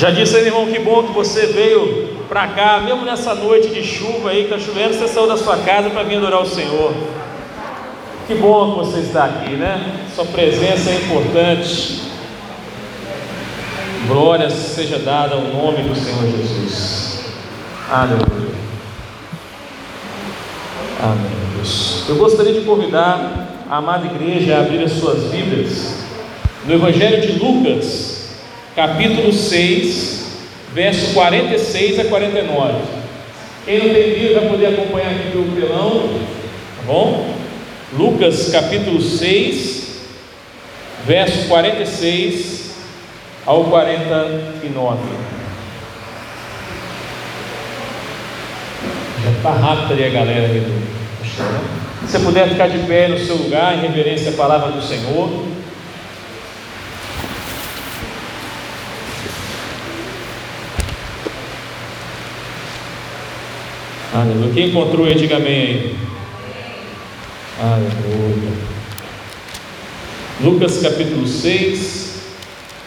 Já disse aí, irmão, que bom que você veio para cá, mesmo nessa noite de chuva aí, que está chovendo, você saiu da sua casa para vir adorar o Senhor. Que bom que você está aqui, né? Sua presença é importante. Glória seja dada ao nome do Senhor Jesus. Aleluia. Amém. Deus. Eu gostaria de convidar a amada igreja a abrir as suas Bíblias no Evangelho de Lucas, capítulo 6, verso 46 a 49. Quem não tem Bíblia vai poder acompanhar aqui pelo telão, tá bom? Lucas capítulo 6, verso 46 ao 49. Já está rápido ali a galera chão. Se você puder ficar de pé no seu lugar, em reverência à palavra do Senhor. Aleluia. Quem encontrou aí, diga amém aí. Aleluia. Lucas capítulo 6,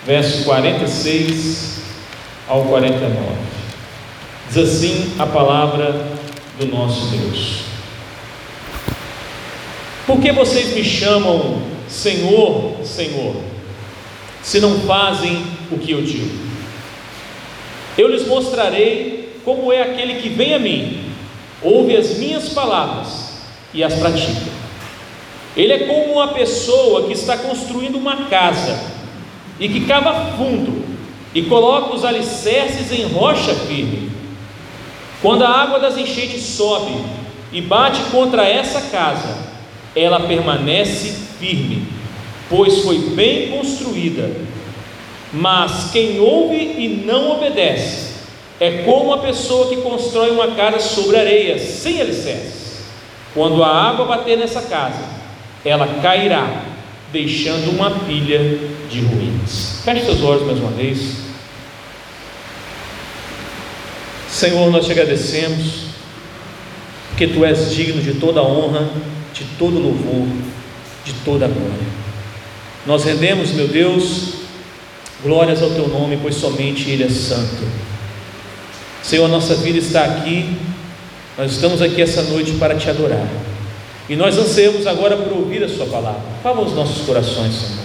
verso 46 ao 49. Diz assim a palavra do nosso Deus. Por que vocês me chamam Senhor, Senhor, se não fazem o que eu digo? Eu lhes mostrarei como é aquele que vem a mim, ouve as minhas palavras e as pratica. Ele é como uma pessoa que está construindo uma casa e que cava fundo e coloca os alicerces em rocha firme. Quando a água das enchentes sobe e bate contra essa casa, ela permanece firme, pois foi bem construída. Mas quem ouve e não obedece é como a pessoa que constrói uma casa sobre areia, sem alicerces. Quando a água bater nessa casa, ela cairá, deixando uma pilha de ruínas. Feche seus olhos mais uma vez. Senhor, nós te agradecemos, porque tu és digno de toda honra, de todo louvor, de toda glória. Nós rendemos, meu Deus, glórias ao teu nome, pois somente Ele é santo. Senhor, nossa vida está aqui, nós estamos aqui essa noite para te adorar. E nós ansiamos agora por ouvir a Sua palavra. Fala aos nossos corações, Senhor.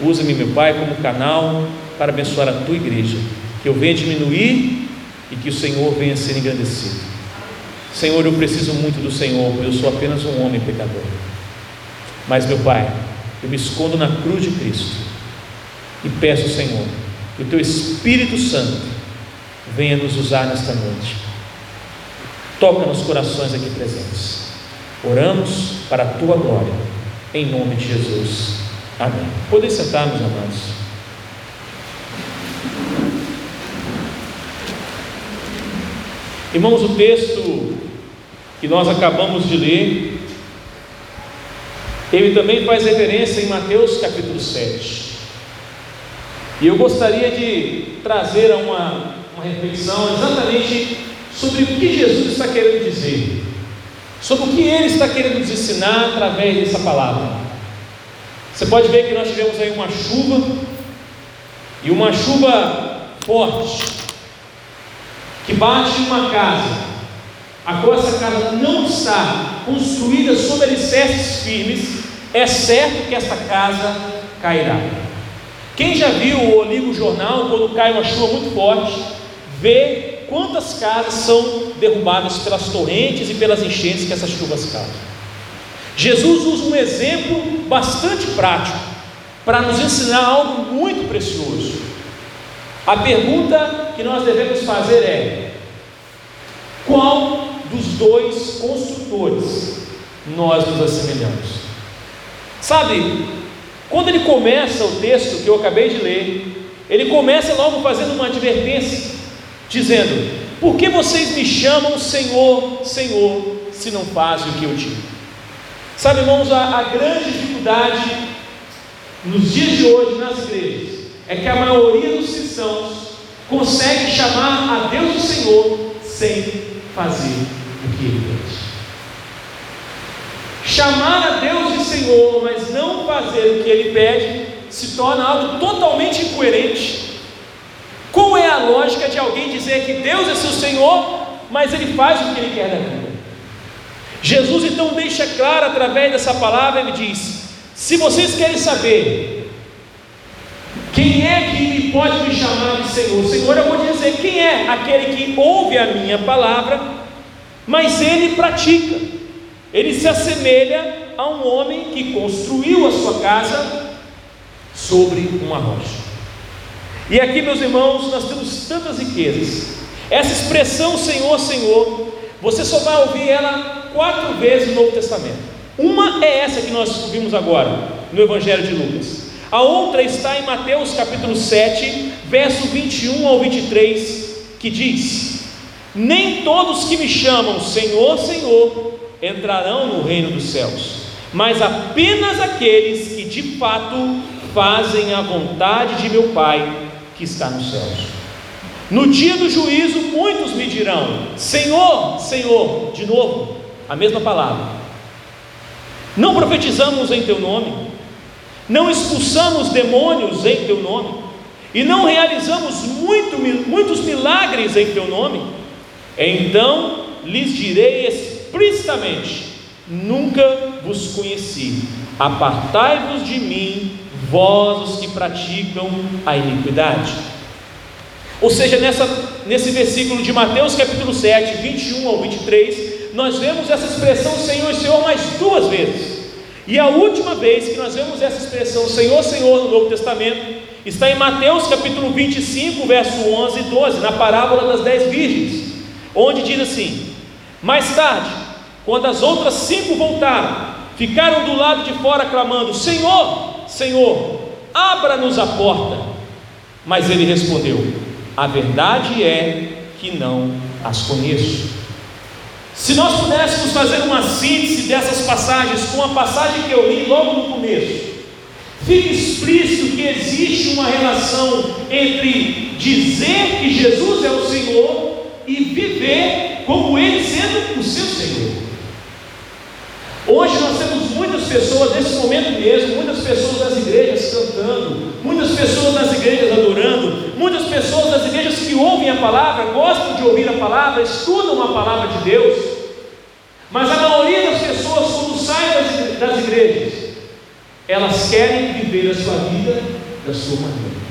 Usa-me, meu Pai, como canal para abençoar a tua igreja. Que eu venha diminuir e que o Senhor venha ser engrandecido. Senhor, eu preciso muito do Senhor, eu sou apenas um homem pecador. Mas, meu Pai, eu me escondo na cruz de Cristo e peço, Senhor, que o Teu Espírito Santo venha nos usar nesta noite. Toca nos corações aqui presentes. Oramos para a tua glória, em nome de Jesus. Amém. Podem sentar, meus amados. Irmãos, o texto que nós acabamos de ler, ele também faz referência em Mateus capítulo 7. E eu gostaria de trazer uma, uma reflexão exatamente sobre o que Jesus está querendo dizer sobre o que ele está querendo nos ensinar através dessa palavra. Você pode ver que nós tivemos aí uma chuva, e uma chuva forte, que bate em uma casa, a qual essa casa não está construída sobre alicerces firmes, é certo que essa casa cairá. Quem já viu ou liga o jornal quando cai uma chuva muito forte, vê quantas casas são derrubadas pelas torrentes e pelas enchentes que essas chuvas causam. Jesus usa um exemplo bastante prático para nos ensinar algo muito precioso. A pergunta que nós devemos fazer é: qual dos dois construtores nós nos assemelhamos? Sabe, quando ele começa o texto que eu acabei de ler, ele começa logo fazendo uma advertência dizendo: Por que vocês me chamam Senhor, Senhor, se não fazem o que eu digo? Sabe, irmãos, a, a grande dificuldade nos dias de hoje nas igrejas é que a maioria dos cristãos consegue chamar a Deus de Senhor sem fazer o que Ele pede. Chamar a Deus de Senhor, mas não fazer o que Ele pede, se torna algo totalmente incoerente com lógica de alguém dizer que Deus é seu Senhor, mas ele faz o que ele quer da vida. Jesus então deixa claro através dessa palavra, ele diz: se vocês querem saber quem é que pode me chamar de Senhor, Senhor, eu vou dizer quem é aquele que ouve a minha palavra, mas ele pratica, ele se assemelha a um homem que construiu a sua casa sobre uma rocha. E aqui, meus irmãos, nós temos tantas riquezas. Essa expressão Senhor, Senhor, você só vai ouvir ela quatro vezes no Novo Testamento. Uma é essa que nós vimos agora, no Evangelho de Lucas. A outra está em Mateus capítulo 7, verso 21 ao 23, que diz: Nem todos que me chamam Senhor, Senhor entrarão no reino dos céus, mas apenas aqueles que de fato fazem a vontade de meu Pai que está nos céus. No dia do juízo, muitos me dirão: Senhor, Senhor, de novo, a mesma palavra. Não profetizamos em teu nome, não expulsamos demônios em teu nome, e não realizamos muito, muitos milagres em teu nome. Então lhes direi explicitamente: Nunca vos conheci, apartai-vos de mim, vós os que praticam a iniquidade. Ou seja, nessa, nesse versículo de Mateus capítulo 7, 21 ao 23, nós vemos essa expressão Senhor, Senhor mais duas vezes. E a última vez que nós vemos essa expressão Senhor, Senhor no Novo Testamento, está em Mateus capítulo 25, verso 11 e 12, na parábola das dez virgens, onde diz assim: Mais tarde, quando as outras cinco voltaram, ficaram do lado de fora clamando: Senhor, Senhor, abra-nos a porta. Mas ele respondeu: A verdade é que não as conheço. Se nós pudéssemos fazer uma síntese dessas passagens com a passagem que eu li logo no começo, fica explícito que existe uma relação entre dizer que Jesus é o Senhor e viver como Ele sendo o seu Senhor. Hoje nós temos muitas pessoas, nesse momento mesmo, muitas pessoas das igrejas cantando, muitas pessoas das igrejas adorando, muitas pessoas das igrejas que ouvem a palavra, gostam de ouvir a palavra, estudam a palavra de Deus, mas a maioria das pessoas, quando saem das igrejas, elas querem viver a sua vida da sua maneira.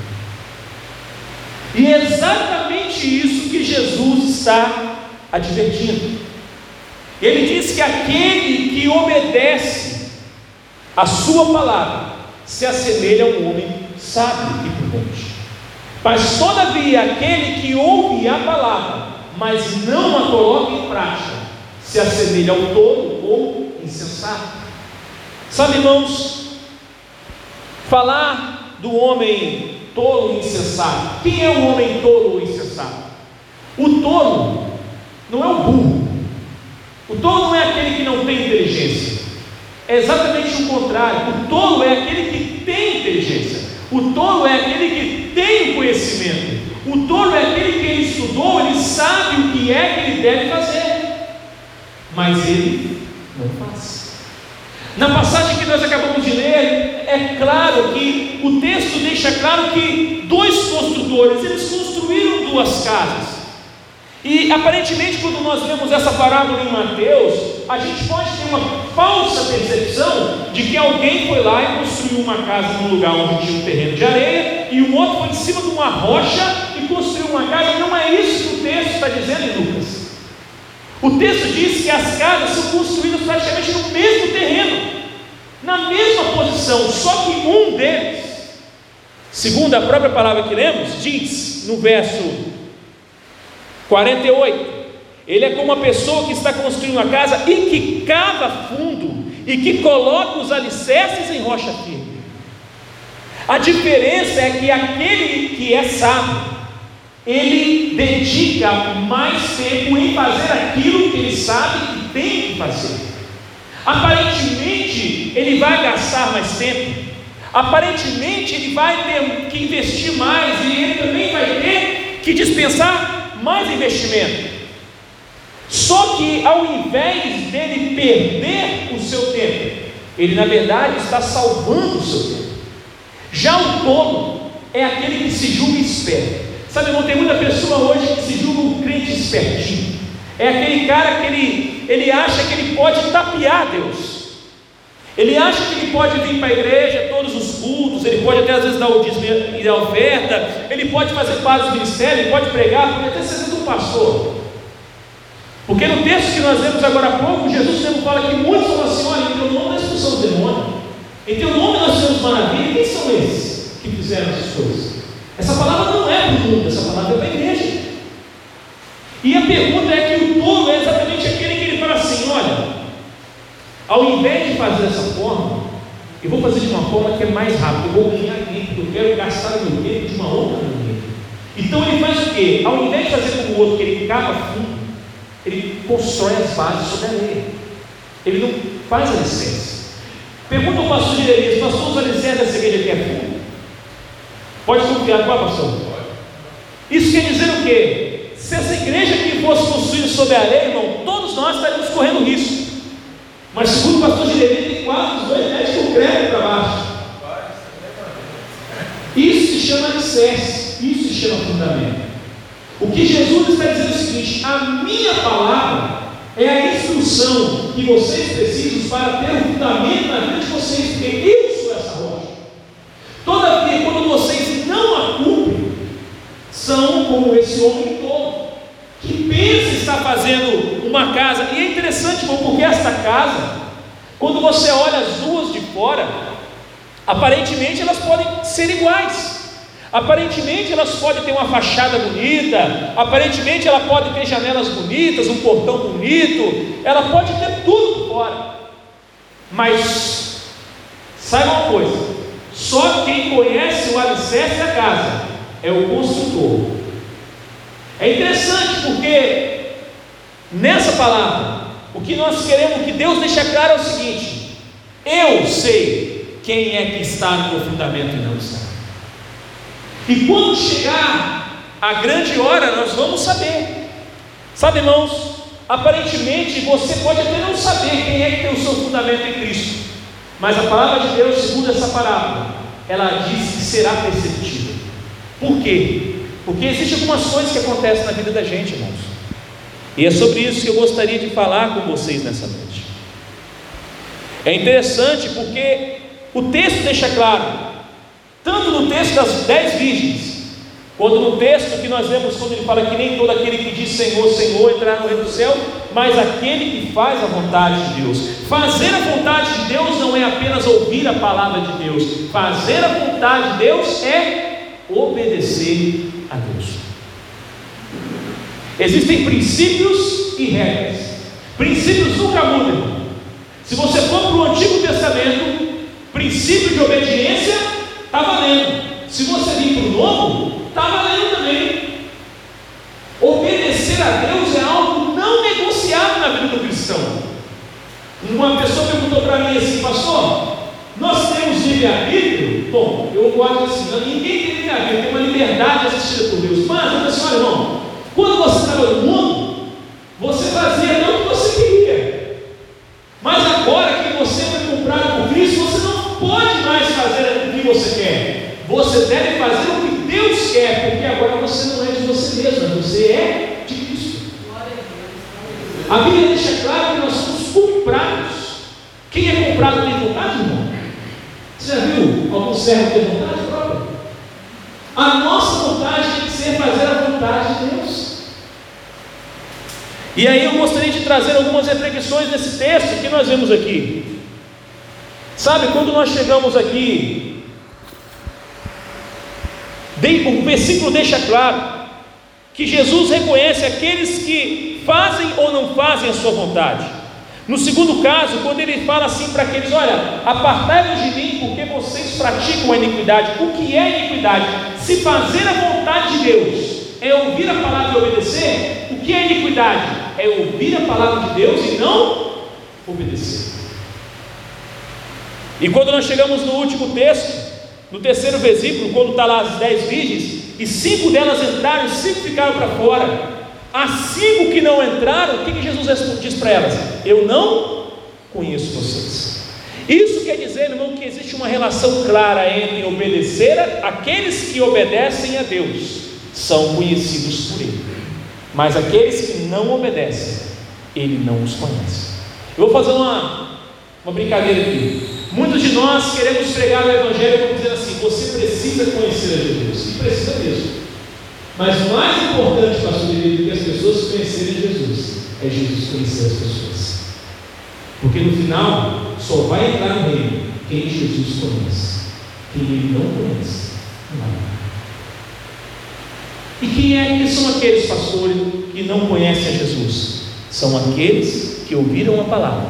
E é exatamente isso que Jesus está advertindo. Ele diz que aquele que obedece a sua palavra se assemelha a um homem sábio e prudente. Mas todavia aquele que ouve a palavra, mas não a coloca em prática, se assemelha ao tolo ou insensato. Sabe, irmãos, falar do homem tolo e insensato. Quem é o homem tolo ou insensato? O tolo não é o burro. O tolo não é aquele que não tem inteligência. É exatamente o contrário. O tolo é aquele que tem inteligência. O tolo é aquele que tem conhecimento. O tolo é aquele que ele estudou, ele sabe o que é que ele deve fazer. Mas ele não faz. Na passagem que nós acabamos de ler, é claro que o texto deixa claro que dois construtores, eles construíram duas casas. E aparentemente, quando nós vemos essa parábola em Mateus, a gente pode ter uma falsa percepção de que alguém foi lá e construiu uma casa num lugar onde tinha um terreno de areia, e o outro foi em cima de uma rocha e construiu uma casa. Não é isso que o texto está dizendo em Lucas. O texto diz que as casas são construídas praticamente no mesmo terreno, na mesma posição, só que um deles, segundo a própria palavra que lemos, diz no verso 48. Ele é como uma pessoa que está construindo uma casa e que cava fundo e que coloca os alicerces em rocha firme. A diferença é que aquele que é sábio, ele dedica mais tempo em fazer aquilo que ele sabe que tem que fazer. Aparentemente, ele vai gastar mais tempo. Aparentemente, ele vai ter que investir mais e ele também vai ter que dispensar mais investimento. Só que ao invés dele perder o seu tempo, ele na verdade está salvando o seu tempo. Já o tolo é aquele que se julga esperto. Sabe, irmão, tem muita pessoa hoje que se julga um crente espertinho. É aquele cara que ele, ele acha que ele pode tapear Deus. Ele acha que ele pode vir para a igreja, todos os cultos, ele pode até às vezes dar o dízimo e a oferta, ele pode fazer parte do ministério, ele pode pregar, pode até ser um pastor. Porque no texto que nós lemos agora há pouco, Jesus mesmo fala que muitos falam assim: olha, em teu nome nós expulsamos demônio, em teu nome nós temos maravilha. Quem são esses que fizeram essas coisas? Essa palavra não é para o mundo, essa palavra é para a igreja. E a pergunta é que o tolo é exatamente aquele que ele fala assim: olha, ao invés de fazer dessa forma, eu vou fazer de uma forma que é mais rápida, eu vou ganhar tempo, eu quero gastar o meu tempo de uma outra maneira. Então ele faz o quê? Ao invés de fazer como o outro, que ele cava fundo, ele constrói as bases sobre a areia. Ele não faz alicerce. Pergunta ao pastor de Jeremias, pastor, os alicerces dessa igreja aqui é fundo? Pode confiar, qual pastor? Isso quer dizer o quê? Se essa igreja aqui fosse construída sobre a areia, irmão, todos nós estaríamos correndo risco. Mas segundo o pastor Jeremias, tem quatro, dois metros de concreto para baixo. Isso se chama alicerce, isso se chama fundamento. O que Jesus está dizendo é o seguinte: a minha palavra é a instrução que vocês precisam para ter um fundamento na vida de vocês, porque eu sou essa rocha. Todavia, quando vocês não a cumprem, são como esse homem todo, que pensa estar fazendo uma casa, e é interessante, porque esta casa, quando você olha as duas de fora, aparentemente elas podem ser iguais. Aparentemente elas podem ter uma fachada bonita, aparentemente ela pode ter janelas bonitas, um portão bonito, ela pode ter tudo por fora. Mas saiba uma coisa: só quem conhece o alicerce da casa é o construtor. É interessante porque nessa palavra, o que nós queremos que Deus deixe claro é o seguinte: eu sei quem é que está no meu fundamento e não está. E quando chegar a grande hora, nós vamos saber. Sabe, irmãos, aparentemente você pode até não saber quem é que tem o seu fundamento em Cristo, mas a palavra de Deus, segundo essa parábola, ela diz que será perceptível. Por quê? Porque existem algumas coisas que acontecem na vida da gente, irmãos. E é sobre isso que eu gostaria de falar com vocês nessa noite. É interessante porque o texto deixa claro tanto no texto das dez virgens, quanto no texto que nós vemos quando ele fala que nem todo aquele que diz Senhor, Senhor entrar no reino do céu, mas aquele que faz a vontade de Deus. Fazer a vontade de Deus não é apenas ouvir a palavra de Deus, fazer a vontade de Deus é obedecer a Deus. Existem princípios e regras. Princípios nunca mudam. Se você for para o Antigo Testamento, princípio de obediência está valendo. Se você vir para o novo, está valendo também. Obedecer a Deus é algo não negociável na vida do cristão. Uma pessoa perguntou para mim assim, pastor, nós temos livre-arbítrio? Bom, eu gosto assim, ninguém tem livre-arbítrio, tem uma liberdade assistida por Deus. Mas, olha só, irmão, quando você estava no mundo, você fazia não o que você queria. Mas agora que você foi comprado por Cristo, você não pode mais fazer que você quer. Você deve fazer o que Deus quer, porque agora você não é de você mesmo, você é de Cristo. A Bíblia deixa claro que nós somos comprados. Quem é comprado tem vontade, irmão? Você já viu algum servo ter vontade própria? A nossa vontade tem que ser fazer a vontade de Deus. E aí eu gostaria de trazer algumas reflexões nesse texto que nós vemos aqui. Sabe, quando nós chegamos aqui o versículo deixa claro que Jesus reconhece aqueles que fazem ou não fazem a sua vontade. No segundo caso, quando ele fala assim para aqueles: Olha, apartai-vos de mim, porque vocês praticam a iniquidade. O que é iniquidade? Se fazer a vontade de Deus é ouvir a palavra e obedecer, o que é iniquidade? É ouvir a palavra de Deus e não obedecer. E quando nós chegamos no último texto, no terceiro versículo, quando está lá as dez virgens, e cinco delas entraram, cinco ficaram para fora. As cinco que não entraram, o que, que Jesus diz para elas? Eu não conheço vocês. Isso quer dizer, irmão, que existe uma relação clara entre obedecer aqueles que obedecem a Deus são conhecidos por Ele. Mas aqueles que não obedecem, Ele não os conhece. Eu vou fazer uma, uma brincadeira aqui. Muitos de nós queremos pregar o Evangelho como dizendo assim: você precisa conhecer a Jesus. E precisa mesmo. Mas o mais importante para a sua vida do que as pessoas conhecerem Jesus é Jesus conhecer as pessoas. Porque no final, só vai entrar no reino quem Jesus conhece. Quem ele não conhece, não vai. E quem é que são aqueles pastores que não conhecem a Jesus? São aqueles que ouviram a palavra,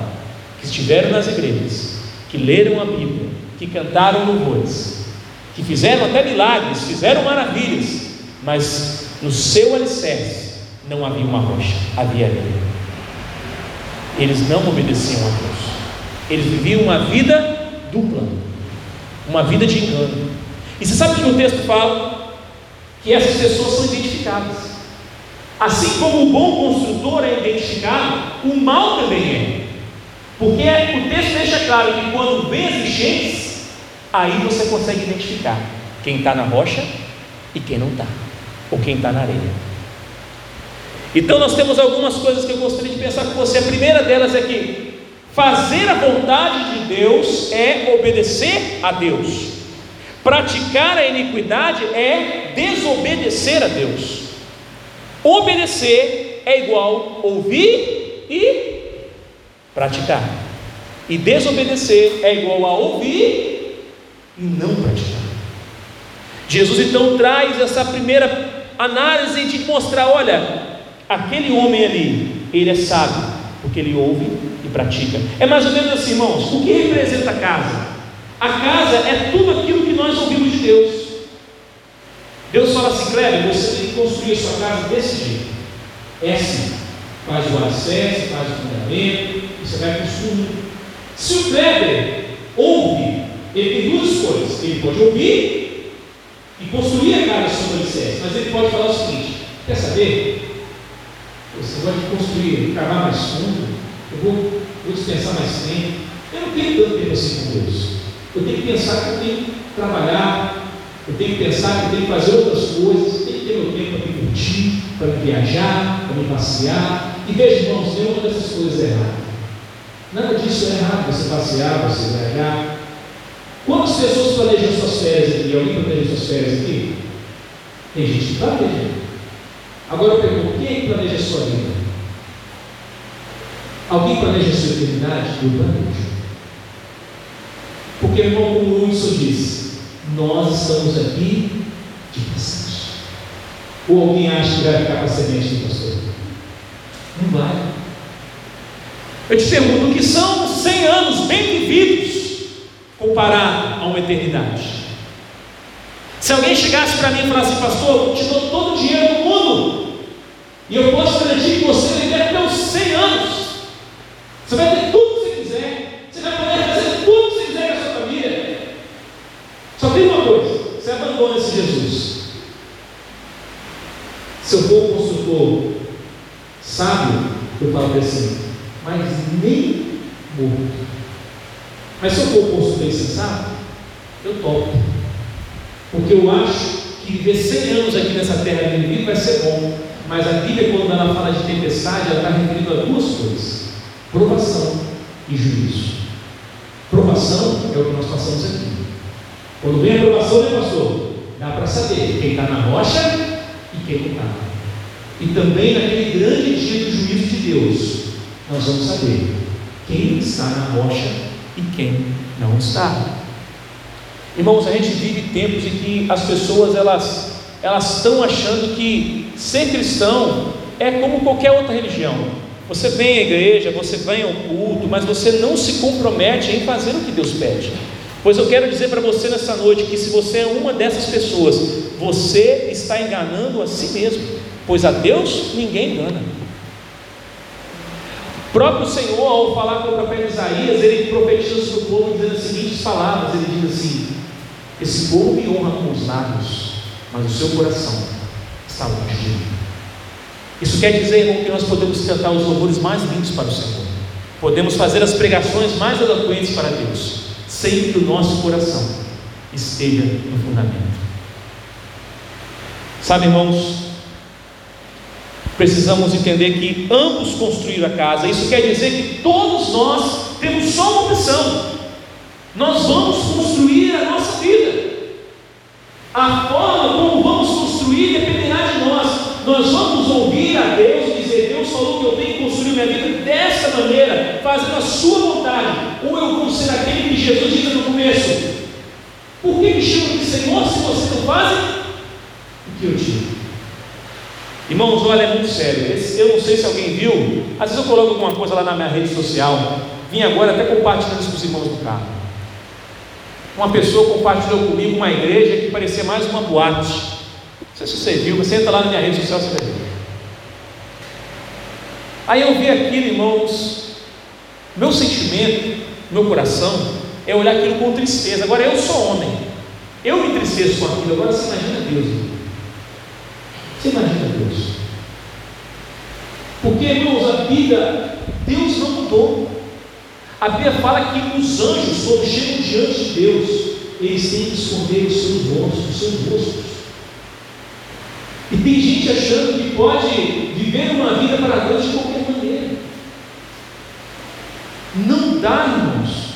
que estiveram nas igrejas, que leram a Bíblia, que cantaram louvores, que fizeram até milagres, fizeram maravilhas, mas no seu alicerce não havia uma rocha, havia areia. Eles não obedeciam a Deus, eles viviam uma vida dupla, uma vida de engano. E você sabe o que o texto fala? Que essas pessoas são identificadas. Assim como o bom construtor é identificado, o mal também é. Porque o texto deixa claro que quando vê as enchentes, aí você consegue identificar quem está na rocha e quem não está, ou quem está na areia. Então nós temos algumas coisas que eu gostaria de pensar com você. A primeira delas é que fazer a vontade de Deus é obedecer a Deus. Praticar a iniquidade é desobedecer a Deus. Obedecer é igual ouvir e praticar. E desobedecer é igual a ouvir e não praticar. Jesus então traz essa primeira análise de mostrar: olha, aquele homem ali, ele é sábio, porque ele ouve e pratica. É mais ou menos assim, irmãos: o que representa a casa? A casa é tudo aquilo que nós ouvimos de Deus. Deus fala assim, Kleber, você tem que construir a sua casa desse jeito. É assim. Faz o alicerce, faz o fundamento, você vai construir. Se o Kleber ouve, ele tem duas coisas. Ele pode ouvir e construir a casa sobre o alicerce, mas ele pode falar o seguinte: quer saber? Você vai construir, cavar mais fundo, eu vou, vou dispensar mais tempo. Eu não tenho tanto tempo assim com Deus. Eu tenho que pensar que eu tenho que trabalhar, eu tenho que pensar que eu tenho que fazer outras coisas, eu tenho que ter meu tempo para me curtir, para me viajar, para me passear. E veja, irmãos, nenhuma dessas coisas é errada. Nada disso é errado, você passear, você viajar. Quantas pessoas planejam suas férias aqui? Alguém planeja suas férias aqui? Tem gente que planeja. Agora eu pergunto, quem é planeja a sua vida? Alguém planeja a sua eternidade? Eu planejo. Porque, como o Wilson disse, nós estamos aqui de passagem. Ou alguém acha que vai ficar com a semente do pastor? Não vai. Eu te pergunto, o que são 100 anos bem vividos comparado a uma eternidade? Se alguém chegasse para mim e falasse, pastor, eu te dou todo o dinheiro do mundo, e eu posso garantir que você vai ter até os 100 anos, você vai ter tudo abandone-se Jesus. Se eu for consultor sábio, eu falo assim, mas nem morto. Mas se eu for consultor insensato, eu topo. Porque eu acho que viver 100 anos aqui nessa terra de vai ser bom. Mas a Bíblia, quando ela fala de tempestade, ela está referindo a duas coisas: provação e juízo. Provação é o que nós passamos aqui. Quando vem a provação, né, pastor? Dá para saber quem está na rocha e quem não está. E também naquele grande dia do juízo de Deus, nós vamos saber quem está na rocha e quem não está. Irmãos, a gente vive tempos em que as pessoas elas elas estão achando que ser cristão é como qualquer outra religião. Você vem à igreja, você vem ao culto, mas você não se compromete em fazer o que Deus pede. Pois eu quero dizer para você nessa noite que se você é uma dessas pessoas, você está enganando a si mesmo, pois a Deus ninguém engana. O próprio Senhor, ao falar com o profeta Isaías, ele profetiza sobre o povo dizendo as seguintes palavras: ele diz assim: Esse povo me honra com os lábios, mas o seu coração está longe de mim. Isso quer dizer, irmão, que nós podemos cantar os louvores mais lindos para o Senhor, podemos fazer as pregações mais eloquentes para Deus sem que o nosso coração esteja no fundamento. Sabe, irmãos, precisamos entender que ambos construíram a casa. Isso quer dizer que todos nós temos só uma opção. Nós vamos construir a nossa vida. A forma como vamos construir dependerá de nós. Nós vamos ouvir a Deus dizer: Deus falou que eu tenho que construir minha vida dessa maneira, fazendo a sua vontade. Ou eu vou ser aquele que Jesus disse no começo: Por que me chamam de Senhor se você não faz o que eu digo? Irmãos, olha, é muito sério. Eu não sei se alguém viu. Às vezes eu coloco alguma coisa lá na minha rede social. Vim agora até compartilhando isso com os irmãos do carro. Uma pessoa compartilhou comigo uma igreja que parecia mais uma boate. Não sei se você viu, você entra lá na minha rede social, você vai ver. Aí eu vi aquilo, irmãos. Meu sentimento, meu coração, é olhar aquilo com tristeza. Agora eu sou homem. Eu me entristeço com aquilo. Agora você imagina Deus. Você imagina Deus. Porque, irmãos, a vida, Deus não mudou. A Bíblia fala que os anjos, quando chegam diante de Deus, eles têm que esconder os seus rostos, os seus rostos. E tem gente achando que pode viver uma vida para Deus de qualquer maneira. Não dá, irmãos.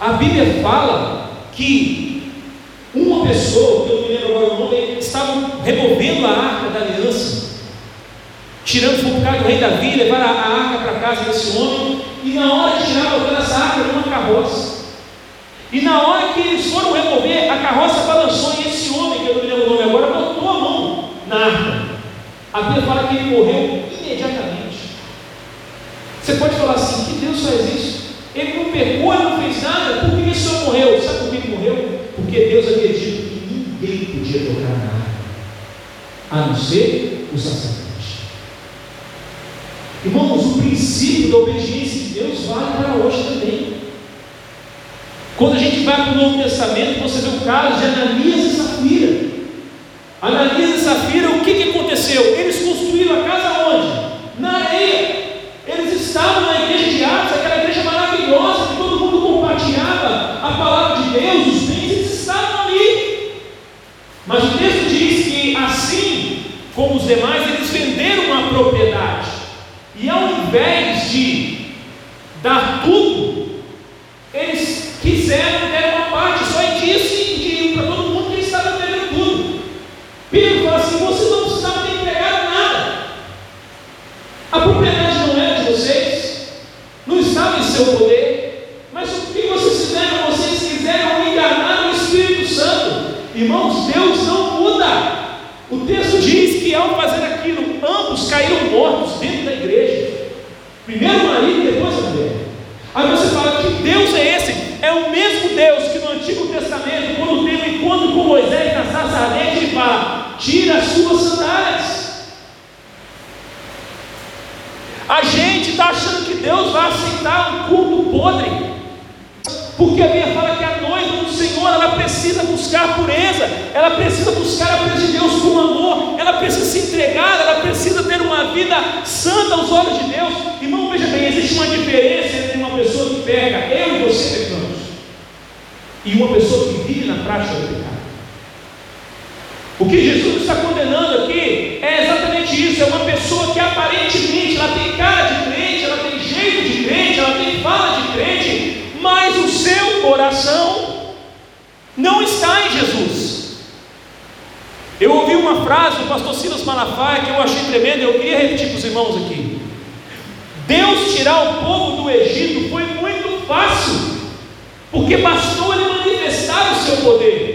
A Bíblia fala que uma pessoa, que eu não me lembro agora o nome, estava removendo a arca da aliança, tirando o bocado do rei Davi, levar a, arca para casa desse homem, e na hora de tirar, botando essa arca numa carroça. E na hora que eles foram remover, a carroça balançou e esse homem, que eu não me lembro o nome agora, botou a mão na arca. A Bíblia fala que ele morreu imediatamente. Você pode falar assim: que Deus faz isso? Ele não pegou, ele não fez nada, por que esse homem morreu? Sabe por que ele morreu? Porque Deus havia dito que ninguém podia tocar na arca, a não ser o sacerdote. Irmãos, o princípio da obediência de Deus vale para hoje também. Quando a gente vai para o Novo Testamento, você vê o caso de Ananias e Safira. Ananias e Safira, o que, que aconteceu? Eles construíram a casa onde? Na areia. Eles estavam na igreja de Atos, aquela igreja maravilhosa, que todo mundo compartilhava a palavra de Deus, os bens, eles estavam ali. Mas o texto diz que assim como os demais, eles venderam uma propriedade. E ao invés de dar tudo, eles quiseram ter uma parte, só e disse de para todo mundo que eles estavam perdendo tudo. Pedro fala assim: vocês não precisavam ter entregado nada. A propriedade não era de vocês, não estava em seu poder. Mas o que vocês fizeram? Vocês quiseram enganar o Espírito Santo. Irmãos, Deus não muda. O texto diz que ao fazer aquilo, ambos caíram mortos dentro da igreja. Primeiro o marido e depois a mulher. Aí você fala que Deus é esse, é o mesmo Deus que no Antigo Testamento, quando tem um encontro com Moisés na sarça ardente, ele fala: tira as suas sandálias. A gente está achando que Deus vai aceitar um culto podre, porque a Bíblia fala que a noiva do Senhor ela precisa buscar pureza, ela precisa buscar a presença de Deus com amor, ela precisa se entregar, ela precisa ter uma vida santa aos olhos de Deus. Irmão, veja bem, existe uma diferença entre uma pessoa que peca, eu e você pecamos, e uma pessoa que vive na prática do pecado. O que Jesus está condenando aqui é exatamente isso: é uma pessoa que aparentemente ela tem cara de crente, ela tem jeito de crente, ela tem fala de crente, mas o seu coração não está em Jesus. Eu ouvi uma frase do pastor Silas Malafaia que eu achei tremenda, eu queria repetir para os irmãos aqui. Deus tirar o povo do Egito foi muito fácil, porque bastou ele manifestar o seu poder.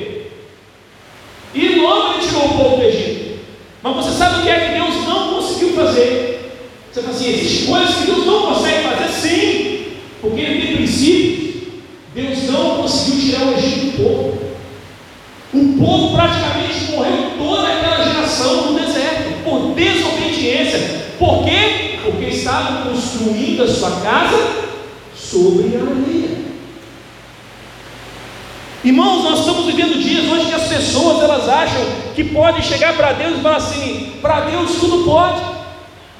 Logo ele tirou o povo do Egito. Mas você sabe o que é que Deus não conseguiu fazer? Você fala assim: existem coisas que Deus não consegue fazer, sim, porque ele tem princípios. Deus não conseguiu tirar o Egito do povo. O povo praticamente morreu toda aquela geração no deserto, por desobediência. Por quê? Porque estavam construindo a sua casa sobre a areia. Irmãos, nós estamos vivendo dias onde as pessoas elas acham que podem chegar para Deus e falar assim: para Deus tudo pode.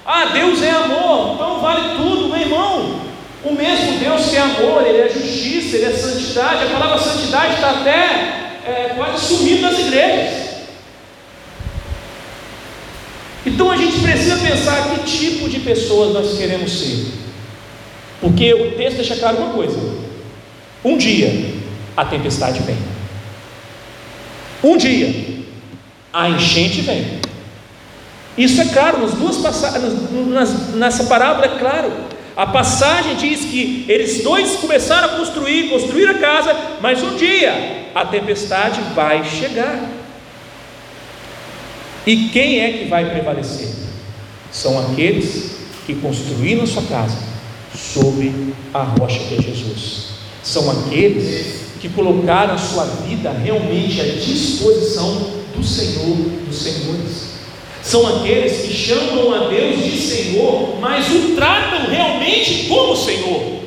Ah, Deus é amor, então vale tudo, meu irmão. O mesmo Deus que é amor, Ele é justiça, Ele é santidade. A palavra santidade está até é, quase sumindo nas igrejas. Então a gente precisa pensar que tipo de pessoas nós queremos ser. Porque o texto deixa claro uma coisa: um dia a tempestade vem. Um dia a enchente vem. Isso é claro, nas duas passagens, nessa parábola é claro. A passagem diz que eles dois começaram a construir, construir a casa, mas um dia a tempestade vai chegar. E quem é que vai prevalecer? São aqueles que construíram a sua casa sobre a rocha que é Jesus. São aqueles que colocaram a sua vida realmente à disposição do Senhor dos Senhores. São aqueles que chamam a Deus de Senhor, mas o tratam realmente como Senhor.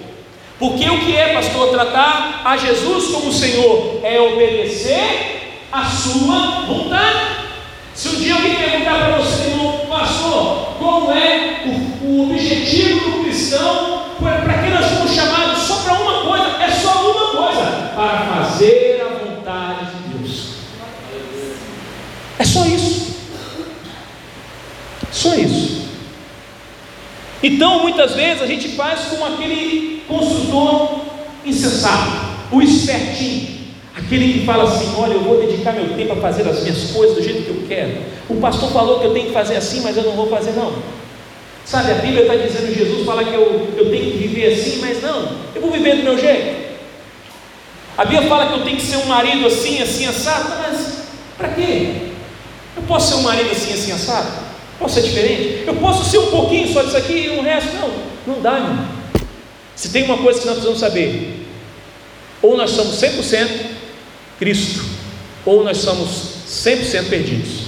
Porque o que é, pastor, tratar a Jesus como Senhor é obedecer a sua vontade. Se um dia alguém perguntar para você, irmão, pastor, qual é o, o objetivo do cristão, para que nós fomos chamados só para uma coisa, é só uma coisa, para fazer a vontade de Deus. É só isso. Só isso. Então, muitas vezes, a gente faz como aquele construtor insensato, o espertinho, aquele que fala assim: Olha, eu vou dedicar meu tempo a fazer as minhas coisas do jeito que eu quero. O pastor falou que eu tenho que fazer assim, mas eu não vou fazer, não. Sabe, a Bíblia está dizendo, Jesus fala que eu, eu tenho que viver assim, mas não, eu vou viver do meu jeito. A Bíblia fala que eu tenho que ser um marido assim, assim, assado, mas para quê? Posso ser um marido assim, assim, assado? Posso ser diferente? Eu posso ser um pouquinho só disso aqui e o resto? Não, não dá, irmão. Se tem uma coisa que nós precisamos saber, ou nós somos 100% Cristo, ou nós somos 100% perdidos.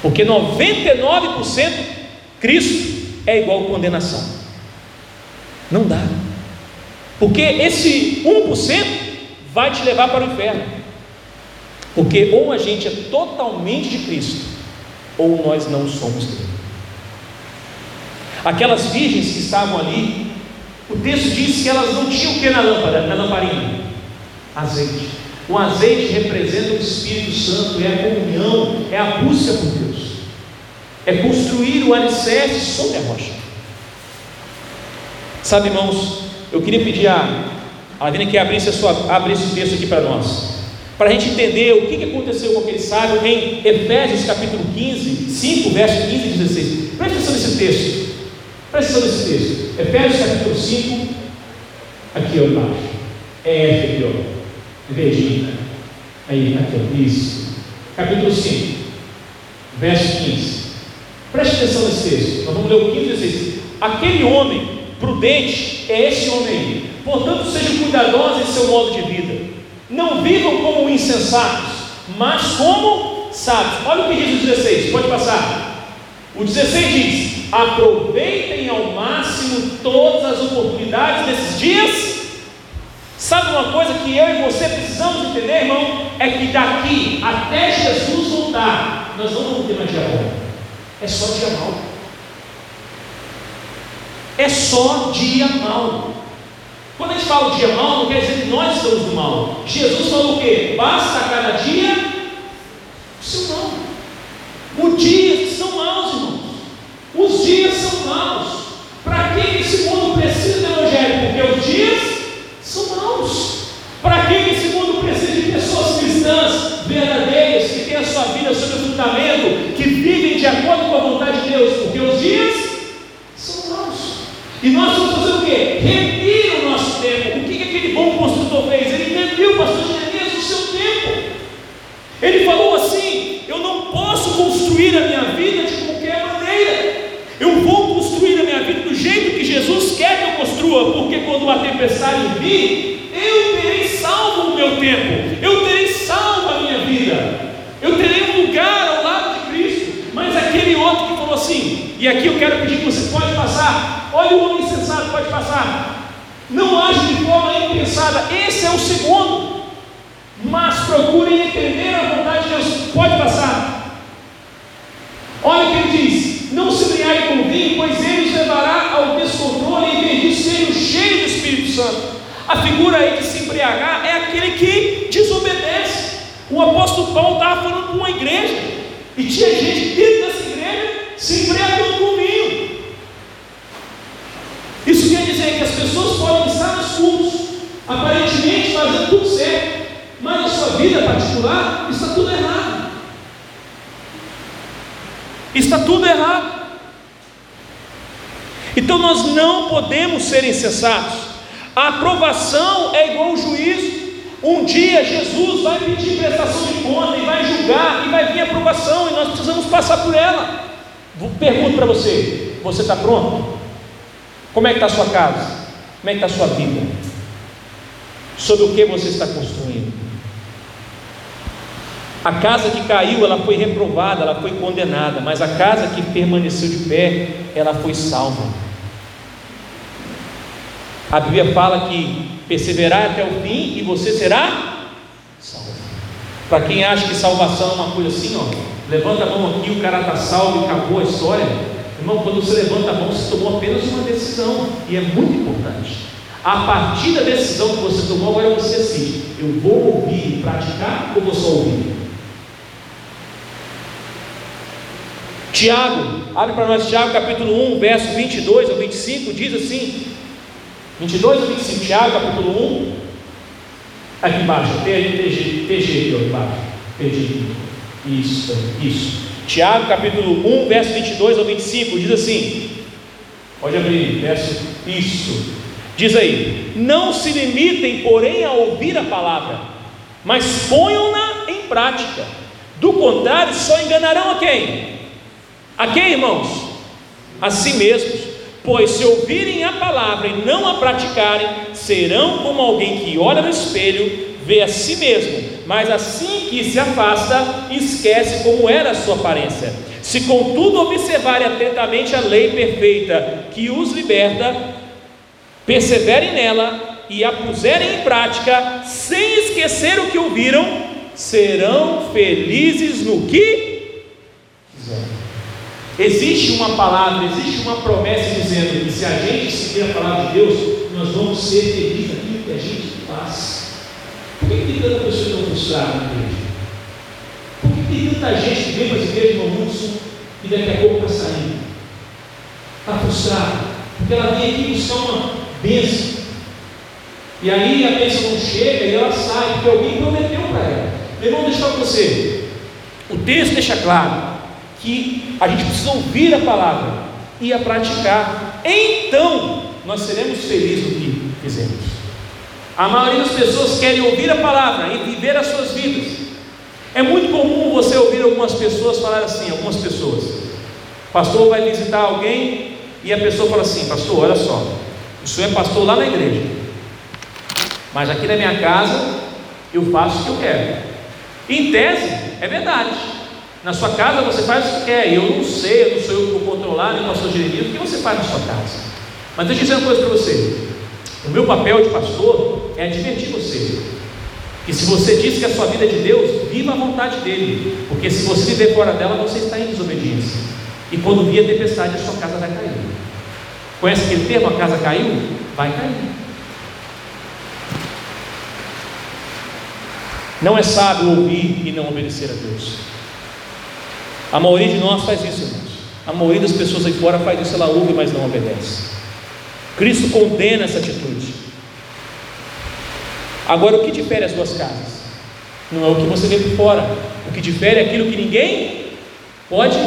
Porque 99% Cristo é igual condenação. Não dá. Porque esse 1% vai te levar para o inferno. Porque ou a gente é totalmente de Cristo, ou nós não somos dele. Aquelas virgens que estavam ali, o texto diz que elas não tinham o que na lâmpada, na lamparina? Azeite. O azeite representa o Espírito Santo, é a comunhão, é a busca por Deus, é construir o alicerce sobre a rocha. Sabe, irmãos, eu queria pedir a, a Adina que abrisse, a sua, abrisse o texto aqui para nós para a gente entender o que aconteceu com aquele sábio em Efésios capítulo 15, 5, verso 15 e 16. Preste atenção nesse texto. Preste atenção nesse texto. Efésios capítulo 5, aqui ó, embaixo. É F aqui, ó. Verdinho. Aí, aqui, ó. Isso. Capítulo 5, verso 15. Preste atenção nesse texto. Nós vamos ler o 15 e 16. Aquele homem prudente é esse homem aí. Portanto, sejam cuidadosos em seu modo de vida não vivam como insensatos, mas como sábios. Olha o que diz o 16, pode passar. O 16 diz: aproveitem ao máximo todas as oportunidades desses dias. Sabe uma coisa que eu e você precisamos entender, irmão? É que daqui até Jesus voltar, nós não vamos ter mais dia bom. É só dia mal. É só dia mal. Quando a gente fala o dia mal, não quer dizer que nós estamos no mal. Jesus falou o quê? Basta cada dia o seu mal. Os dias são maus, irmãos. Os dias são maus. Para que esse mundo precisa do Evangelho? Porque os dias são maus. Para que esse mundo precisa de pessoas cristãs verdadeiras, que têm a sua vida sob o fundamento, que vivem de acordo com a vontade de Deus? Porque os dias são maus. E nós vamos fazer o quê? Remir o nosso tempo. O que, que aquele bom construtor fez? Ele remiu o pastor Jeremias o seu tempo. Ele falou assim: Eu não posso construir a minha vida de qualquer maneira. Eu vou construir a minha vida do jeito que Jesus quer que eu construa, porque quando a tempestade vir, eu terei salvo o meu tempo, eu terei salvo a minha vida, eu terei um lugar ao lado de Cristo. Mas aquele outro que falou assim, e aqui eu quero pedir que você pode passar, Olha o homem insensato, pode passar. Não age de forma impensada. Esse é o segundo. Mas procurem entender a vontade de Deus. Pode passar. Olha o que ele diz: Não se embriague com vinho, pois ele os levará ao descontrole e em serem cheios do Espírito Santo. A figura aí de se embriagar é aquele que desobedece. O apóstolo Paulo estava falando com uma igreja. E tinha gente dentro dessa igreja se embriagando com vinho. Isso quer dizer que as pessoas podem estar nos cultos, aparentemente fazendo tudo certo, mas na sua vida particular está tudo errado. Está tudo errado. Então nós não podemos ser insensatos. A aprovação é igual ao juízo. Um dia Jesus vai pedir prestação de conta e vai julgar e vai vir aprovação e nós precisamos passar por ela. Pergunto para você: você está pronto? Como é que está a sua casa? Como é que está a sua vida? Sobre o que você está construindo? A casa que caiu, ela foi reprovada, ela foi condenada, mas a casa que permaneceu de pé, ela foi salva. A Bíblia fala que perseverar até o fim e você será salvo. Para quem acha que salvação é uma coisa assim, ó, levanta a mão aqui, o cara está salvo e acabou a história. Irmão, quando você levanta a mão, você tomou apenas uma decisão, e é muito importante. A partir da decisão que você tomou, agora você decide: eu vou ouvir e praticar ou vou só ouvir? Tiago, abre para nós Tiago capítulo 1, verso 22 ao 25, diz assim: 22 ou 25, Tiago, capítulo 1. Aqui embaixo, TG, TG aqui embaixo. TG. Isso, isso. Tiago, capítulo 1, verso 22 ao 25, diz assim: Pode abrir, verso. Isso. Diz aí: Não se limitem, porém, a ouvir a palavra, mas ponham-na em prática. Do contrário, só enganarão a quem? A quem, irmãos? A si mesmos. Pois se ouvirem a palavra e não a praticarem, serão como alguém que olha no espelho, vê a si mesmo, mas assim que se afasta, esquece como era a sua aparência. Se contudo observarem atentamente a lei perfeita que os liberta, perseverem nela e a puserem em prática, sem esquecer o que ouviram, serão felizes no que fizeram. Existe uma palavra, existe uma promessa dizendo que se a gente seguir a palavra de Deus, nós vamos ser felizes naquilo que a gente faz. Por que tem tanta pessoa tão frustrada na igreja? Por que tem tanta gente que vem para as igrejas no mundo e daqui a pouco está saindo? Está frustrada, porque ela vem aqui buscar uma bênção. E aí a bênção não chega e ela sai, porque alguém prometeu para ela. Meu irmão, deixa eu falar para você. O texto deixa claro que a gente precisa ouvir a palavra e a praticar. Então, nós seremos felizes no que fizemos. A maioria das pessoas querem ouvir a palavra e viver as suas vidas. É muito comum você ouvir algumas pessoas falar assim, algumas pessoas. Pastor vai visitar alguém e a pessoa fala assim, pastor, olha só, o senhor é pastor lá na igreja, mas aqui na minha casa eu faço o que eu quero. Em tese, é verdade. Na sua casa você faz o que quer. Eu não sei, eu não sou eu que vou controlar, nem o pastor Jeremias, o que você faz na sua casa. Mas deixa eu dizer uma coisa para você. O meu papel de pastor é advertir você. Que se você diz que a sua vida é de Deus, viva a vontade dele. Porque se você viver fora dela, você está em desobediência. E quando vir a tempestade, a sua casa vai cair. Conhece aquele termo? A casa caiu? Vai cair. Não é sábio ouvir e não obedecer a Deus. A maioria de nós faz isso, irmãos. A maioria das pessoas aí fora faz isso, ela ouve, mas não obedece. Cristo condena essa atitude. Agora, o que difere as duas casas? Não é o que você vê por fora. O que difere é aquilo que ninguém pode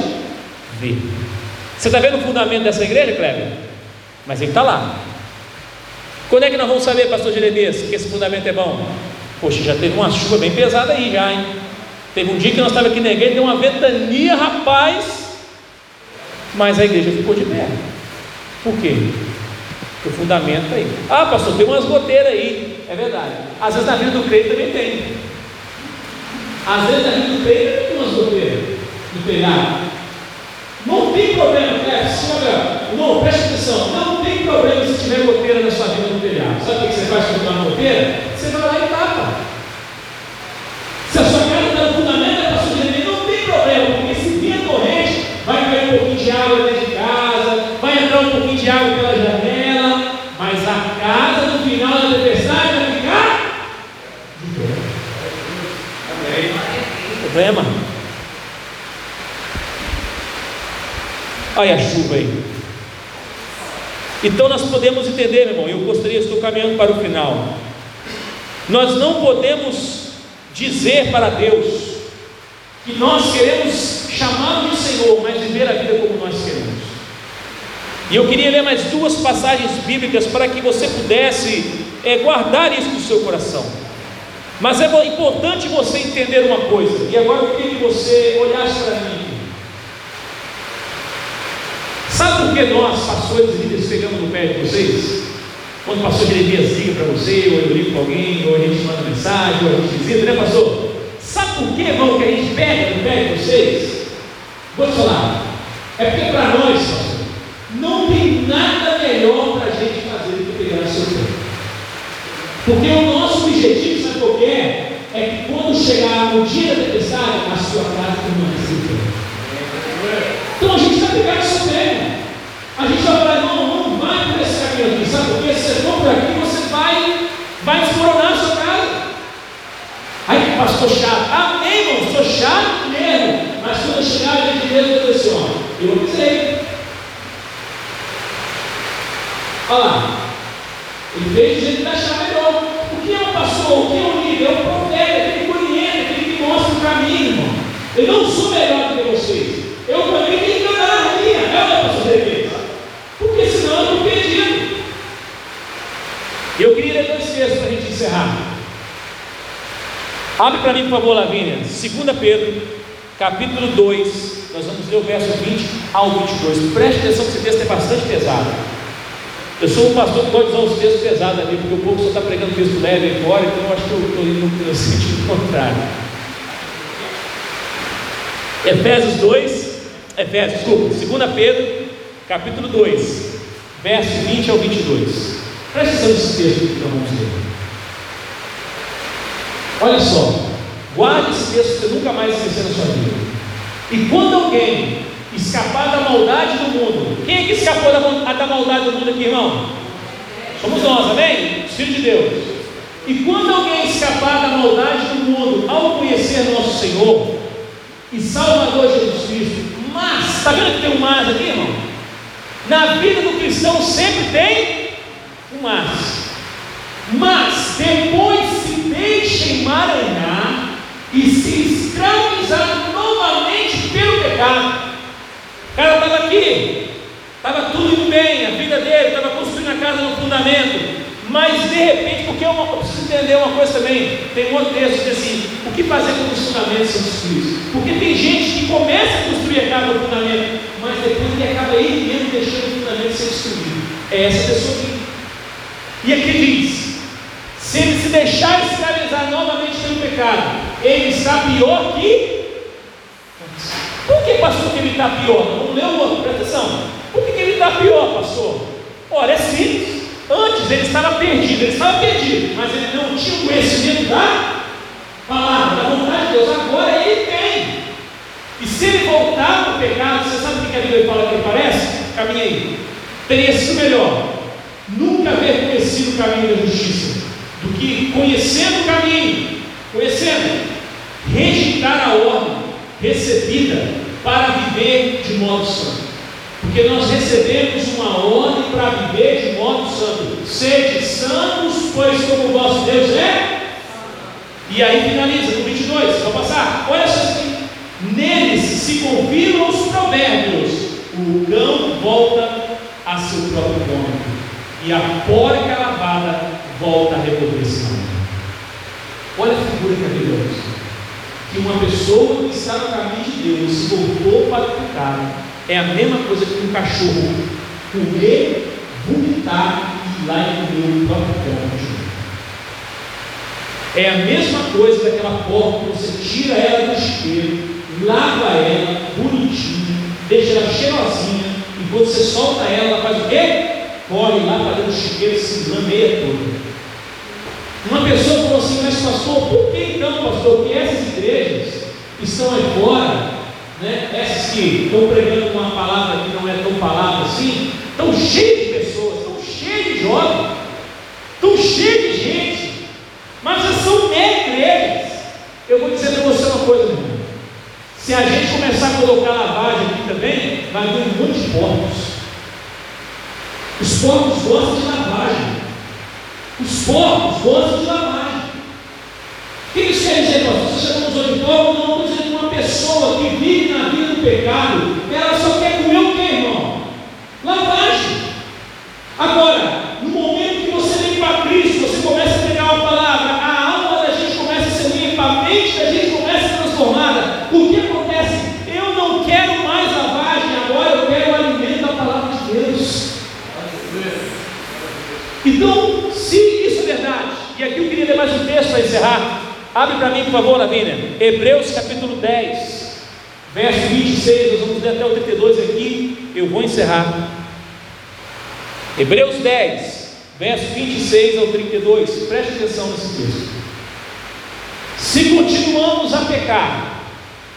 ver. Você está vendo o fundamento dessa igreja, Kleber? Mas ele está lá. Quando é que nós vamos saber, pastor Jeremias, que esse fundamento é bom? Poxa, já teve uma chuva bem pesada aí já, hein? Teve um dia que nós estávamos aqui na igreja, deu uma ventania, rapaz, mas a igreja ficou de pé. Por quê? O fundamento aí. Ah, pastor, tem umas goteiras aí. É verdade. Às vezes na vida do crente também tem. Às vezes na vida do crente tem umas goteiras no telhado. Não tem problema, é, senhora, não, preste atenção, não tem problema se tiver goteira na sua vida no telhado. Sabe o que você faz quando uma goteira? Você vai lá e tapa. Se a sua casa está no fundamento, é para sugerir, não tem problema, porque se vir a corrente, vai cair um pouquinho de água dentro de casa, vai entrar um pouquinho de água pela janela, mas a casa no final da tempestade vai ficar de pé. Amém. Problema. Olha a chuva aí. Então nós podemos entender, meu irmão, eu gostaria, estou caminhando para o final. Nós não podemos dizer para Deus que nós queremos chamar de Senhor, mas viver a vida como. E eu queria ler mais duas passagens bíblicas para que você pudesse é, guardar isso no seu coração. Mas é importante você entender uma coisa, e agora eu queria que você olhasse para mim. Sabe por que nós, pastores e líderes, pegamos no pé de vocês? Quando o pastor Jeremias liga para você, ou eu ligo para alguém, ou a gente manda mensagem, ou a gente visita, né, pastor? Sabe por que, irmão, que a gente pega no pé de vocês? Vou te falar. É porque para nós, pastor, não tem nada melhor para a gente fazer do que pegar seu pé. Porque o nosso objetivo, sabe qual é? É que quando chegar o dia da tempestade, a sua casa permaneça em Então a gente vai pegar seu pé. A gente vai falar, não, não vai por esse caminho aqui, sabe? Porque se você for por aqui, você vai, vai desmoronar a sua casa. Aí, pastor chato, amém, irmão, sou chato mesmo. Mas quando chegar, a gente mesmo vai dizer assim, ó, eu. Olha lá, ele fez do jeito que achar melhor. O que é o pastor? O que é o líder? É o profeta, aquele que orienta, aquele que mostra o caminho, irmão. Eu não sou melhor do que vocês. Eu também tenho que andar na minha. É o pastor de Porque senão eu estou perdido. Eu queria ler dois textos para a gente encerrar. Abre para mim, por favor, Lavínia. 2 Pedro, capítulo 2. Nós vamos ler o verso 20 ao 22. Preste atenção que esse texto é bastante pesado. Eu sou um pastor que pode usar uns textos pesados ali, porque o povo só está pregando texto leve aí fora, então eu acho que eu estou indo no sentido contrário. Efésios 2, Efésios, desculpa, 2 Pedro, capítulo 2, verso 20 ao 22. Presta atenção nesse texto que nós vamos ler. Olha só, guarde esse texto para você nunca mais esquecer na sua vida. E quando alguém escapar da maldade do mundo. Quem é que escapou da, da maldade do mundo aqui, irmão? Somos nós, amém? Os filhos de Deus. E quando alguém escapar da maldade do mundo ao conhecer nosso Senhor e Salvador Jesus Cristo, mas, está vendo que tem um mas aqui, irmão? Na vida do cristão sempre tem um mas. Mas depois se deixa emaranhar e se escravizar novamente pelo pecado. O cara estava aqui, estava tudo indo bem, a vida dele, estava construindo a casa no fundamento, mas de repente, porque eu, eu preciso entender uma coisa também, tem um outro texto que diz assim, o que fazer quando os fundamentos são destruídos? Porque tem gente que começa a construir a casa no fundamento, mas depois ele acaba ele mesmo deixando o fundamento ser destruído. É essa pessoa aqui. E aqui diz, se ele se deixar escravizar novamente pelo pecado, ele está pior que por que, pastor, que ele está pior? Vamos ler o outro, presta atenção. Por que, que ele está pior, pastor? Olha, é simples. Antes ele estava perdido, ele estava perdido, mas ele não tinha o conhecimento da palavra, da vontade de Deus. Agora ele tem. E se ele voltar para o pecado, você sabe o que a Bíblia fala que ele parece? Caminha aí. Teria sido melhor nunca haver conhecido o caminho da justiça do que conhecendo o caminho, conhecendo, rejeitar a ordem recebida para viver de modo santo. Porque nós recebemos uma ordem para viver de modo santo. Sede santos, pois como o vosso Deus é. E aí finaliza no 22, vou passar. Olha só assim. Neles se confirmam os provérbios. O cão volta a seu próprio nome. E a porca lavada volta a recolher-se Olha a figura que Bíblia usa que uma pessoa que está no caminho de Deus se voltou para o pecado é a mesma coisa que um cachorro comer, vomitar e ir lá e comer o próprio pão É a mesma coisa daquela porta que você tira ela do chiqueiro, lava ela bonitinha, deixa ela cheirosinha, e quando você solta ela, ela faz o quê? Corre lá para dentro do chiqueiro se lameia toda. Uma pessoa falou assim, mas pastor, por que então, pastor, que essas igrejas que estão aí fora, né, essas que estão pregando uma palavra que não é tão palavra assim, estão cheias de pessoas, estão cheias de jovens, estão cheias de gente, mas elas são mega igrejas. Eu vou dizer para você uma coisa, meu irmão. Se a gente começar a colocar lavagem também, vai haver um monte de porcos. Os porcos gostam de lavagem. Os porcos gostam de lavagem. O que isso quer dizer, pastor? Você chegou nos auditórios, não estou dizendo uma pessoa que vive na vida do pecado, ela só quer comer o que, irmão? Lavagem. Agora, no momento que você vem para Cristo, você começa a pegar uma palavra, a alma da gente começa a ser limpa, a mente da gente começa a ser transformada. O que acontece? Eu não quero mais lavagem, agora eu quero o alimento da palavra de Deus. Então, se isso é verdade, e aqui eu queria ler mais um texto para encerrar. Abre para mim, por favor, Lavínia. Hebreus capítulo 10, verso 26. Nós vamos ler até o 32 aqui. Eu vou encerrar. Hebreus 10, verso 26 ao 32. Preste atenção nesse texto. Se continuamos a pecar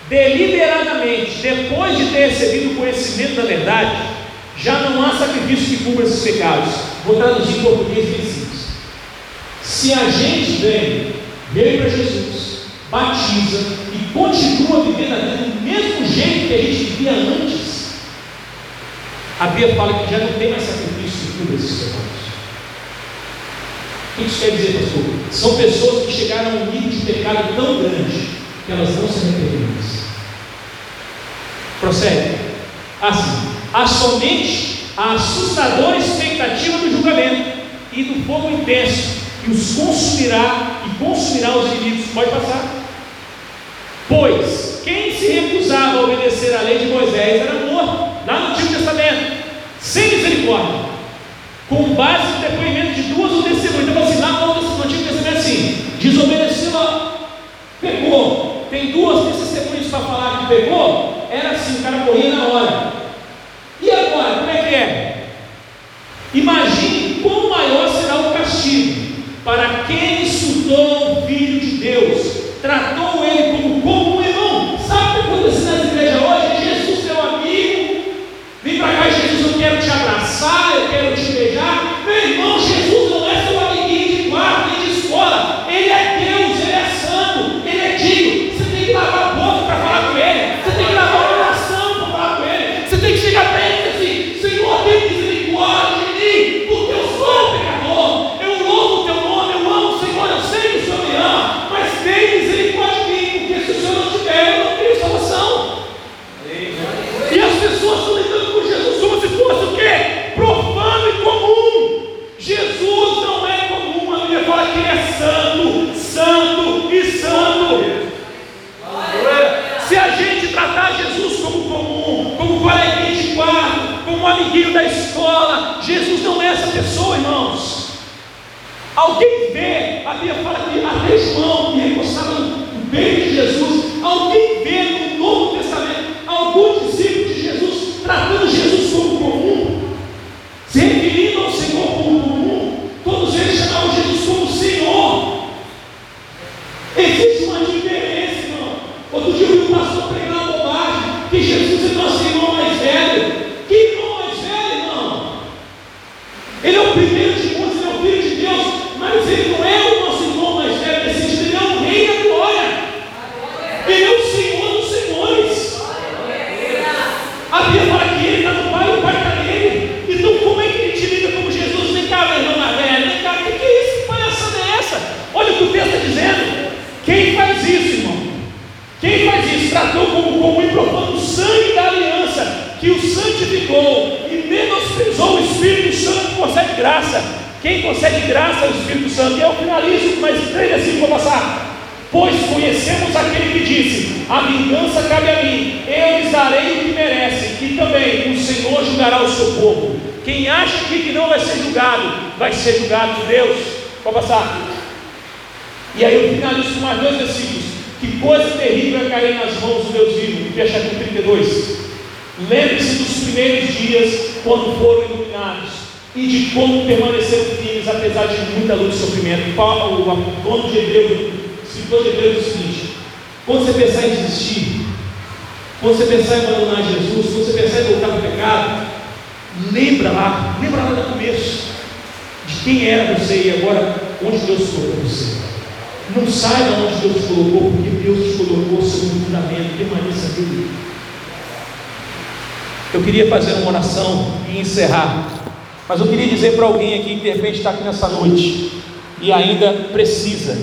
deliberadamente, depois de ter recebido o conhecimento da verdade, já não há sacrifício que cubra esses pecados. Vou traduzir em português simples. Se a gente vem, veio para Jesus, batiza e continua vivendo a vida do mesmo jeito que a gente vivia antes, a Bíblia fala que já não tem mais sacrifício cubra esses pecados. O que isso quer dizer, pastor? São pessoas que chegaram a um nível de pecado tão grande que elas não se arrependem mais. Prossegue. Assim, há somente a assustadora expectativa do julgamento e do fogo intenso que os consumirá e consumirá os inimigos. Pode passar. Pois quem se recusava a obedecer à lei de Moisés era morto, lá no Antigo Testamento, sem misericórdia, com base no depoimento de duas ou testemunhas. Então, assim, lá no Antigo Testamento, assim, desobedeceu, pegou. Tem duas testemunhas para falar que pegou, era assim, o cara corria na hora. E agora, como é que é? Imagine quão maior será o castigo para quem estudou e também o Senhor julgará o seu povo. Quem acha que não vai ser julgado, vai ser julgado por Deus. Pode passar. E aí eu finalizo com mais dois versículos. Que coisa terrível é cair nas mãos dos meus filhos. Fecha com 32. Lembre-se dos primeiros dias, quando foram iluminados, e de como permaneceram firmes, apesar de muita luta e sofrimento. Paulo, o dono de Hebreu, escritor de Hebreu, diz o seguinte: quando você pensar em desistir, quando você pensar em abandonar Jesus, quando você pensar em voltar para o pecado, lembra lá, lembra lá do começo, de quem era você e agora onde Deus colocou você. Não sai da onde Deus te colocou, porque Deus te colocou sobre um fundamento, permaneça nele. Eu queria fazer uma oração e encerrar. Mas eu queria dizer para alguém aqui que de repente está aqui nessa noite e ainda precisa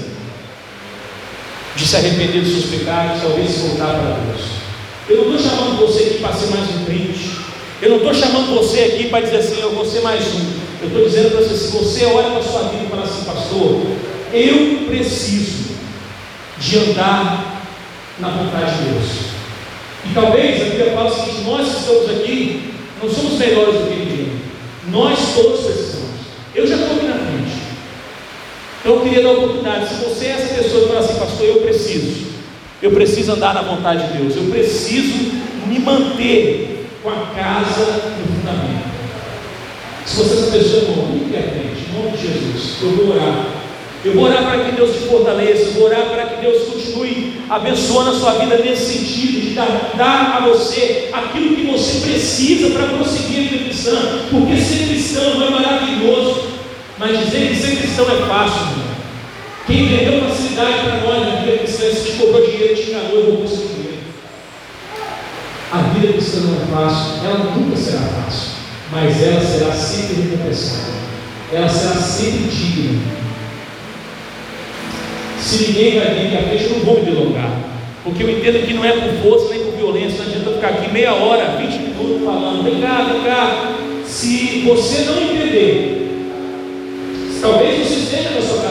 de se arrepender dos seus pecados, talvez se voltar para Deus. Eu não estou chamando você aqui para ser mais um crente. Eu não estou chamando você aqui para dizer assim, eu vou ser mais um. Eu estou dizendo para você, se você olha para a sua vida e fala assim, pastor, eu preciso de andar na vontade de Deus. E talvez a Bíblia fala o seguinte: nós que estamos aqui não somos melhores do que ninguém. Nós todos precisamos. Eu já estou aqui na frente. Então eu queria dar a oportunidade. Se você é essa pessoa que fala assim, pastor, eu preciso. Eu preciso andar na vontade de Deus. Eu preciso me manter com a casa no fundamento. Se você é essa pessoa, irmão, fique à frente. Em nome de Jesus. Eu vou orar. Eu vou orar para que Deus te fortaleça, eu vou orar para que Deus continue abençoando a sua vida nesse sentido, de dar, dar a você aquilo que você precisa para prosseguir a vida porque ser cristão é maravilhoso, mas dizer que ser cristão é fácil. Quem vendeu facilidade para nós vida cristã, se vou conseguir. A vida cristã não é fácil, ela nunca será fácil, mas ela será sempre recompensada, ela será sempre digna se ninguém vai vir aqui à eu não vou me delongar. Porque eu entendo que não é por força nem por violência, não adianta ficar aqui meia hora, 20 minutos falando, vem cá, vem cá. Se você não entender, talvez você esteja na sua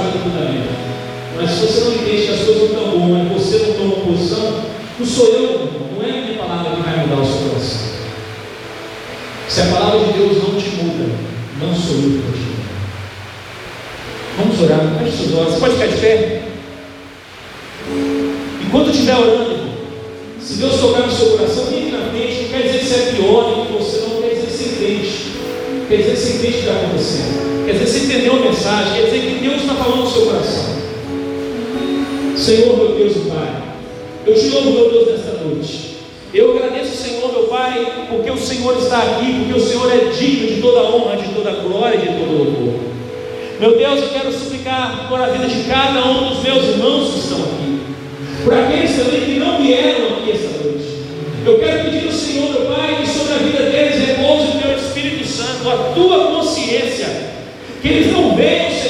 mas se você não entende que as coisas não estão boas, você não toma posição, não sou eu, não é a minha palavra que vai mudar o seu coração. Se a palavra de Deus não te muda, não sou eu que vou te mudar. Vamos orar, feche. Você pode ficar de pé? Enquanto estiver orando, se Deus tocar no seu coração, vem na frente, não quer dizer que você é pior que você, não quer dizer que você entende. Quer dizer que você entende o que está acontecendo. Quer dizer que você entendeu a mensagem, quer dizer que Deus está falando no seu coração. Senhor, meu Deus e Pai, eu te louvo, meu Deus, nesta noite. Eu agradeço, Senhor, meu Pai, porque o Senhor está aqui, porque o Senhor é digno de toda honra, de toda glória de todo louvor. Meu Deus, eu quero suplicar por a vida de cada um dos meus irmãos que estão aqui por aqueles também que não vieram aqui esta noite. Eu quero pedir ao Senhor, meu Pai, que sobre a vida deles repouse o teu Espírito Santo, a tua consciência, que eles não venham, Senhor,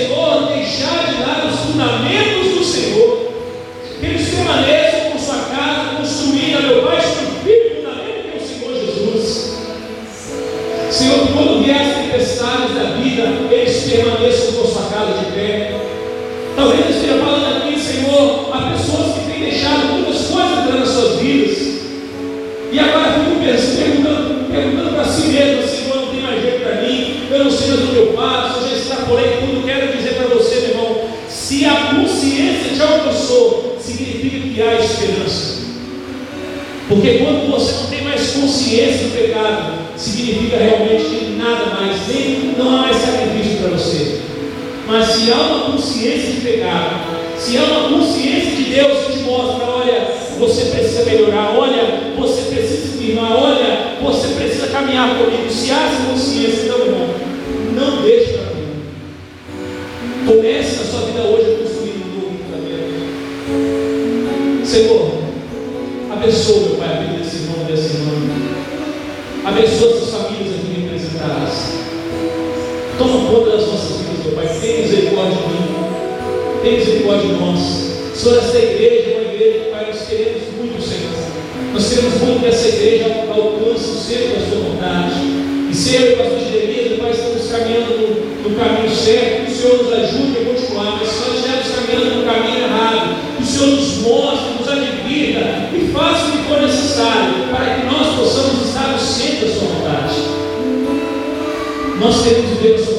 extrapolei tudo. Quero dizer para você, meu irmão, se a consciência te alcançou, significa que há esperança. Porque quando você não tem mais consciência do pecado, significa realmente que nada mais, nem não há mais sacrifício para você. Mas se há uma consciência de pecado, se há uma consciência de Deus que te mostra, olha, você precisa melhorar, olha, você precisa se firmar, olha, você precisa caminhar comigo. Se há essa consciência, então, irmão, não deixe E ser eu e o pastor Jeremias, Pai, estamos caminhando no, caminho certo, que o Senhor nos ajude a continuar, mas nós estivermos caminhando no caminho errado, que o Senhor nos mostre, nos advirta e faça o que for necessário para que nós possamos estar no centro da sua vontade. Nós queremos viver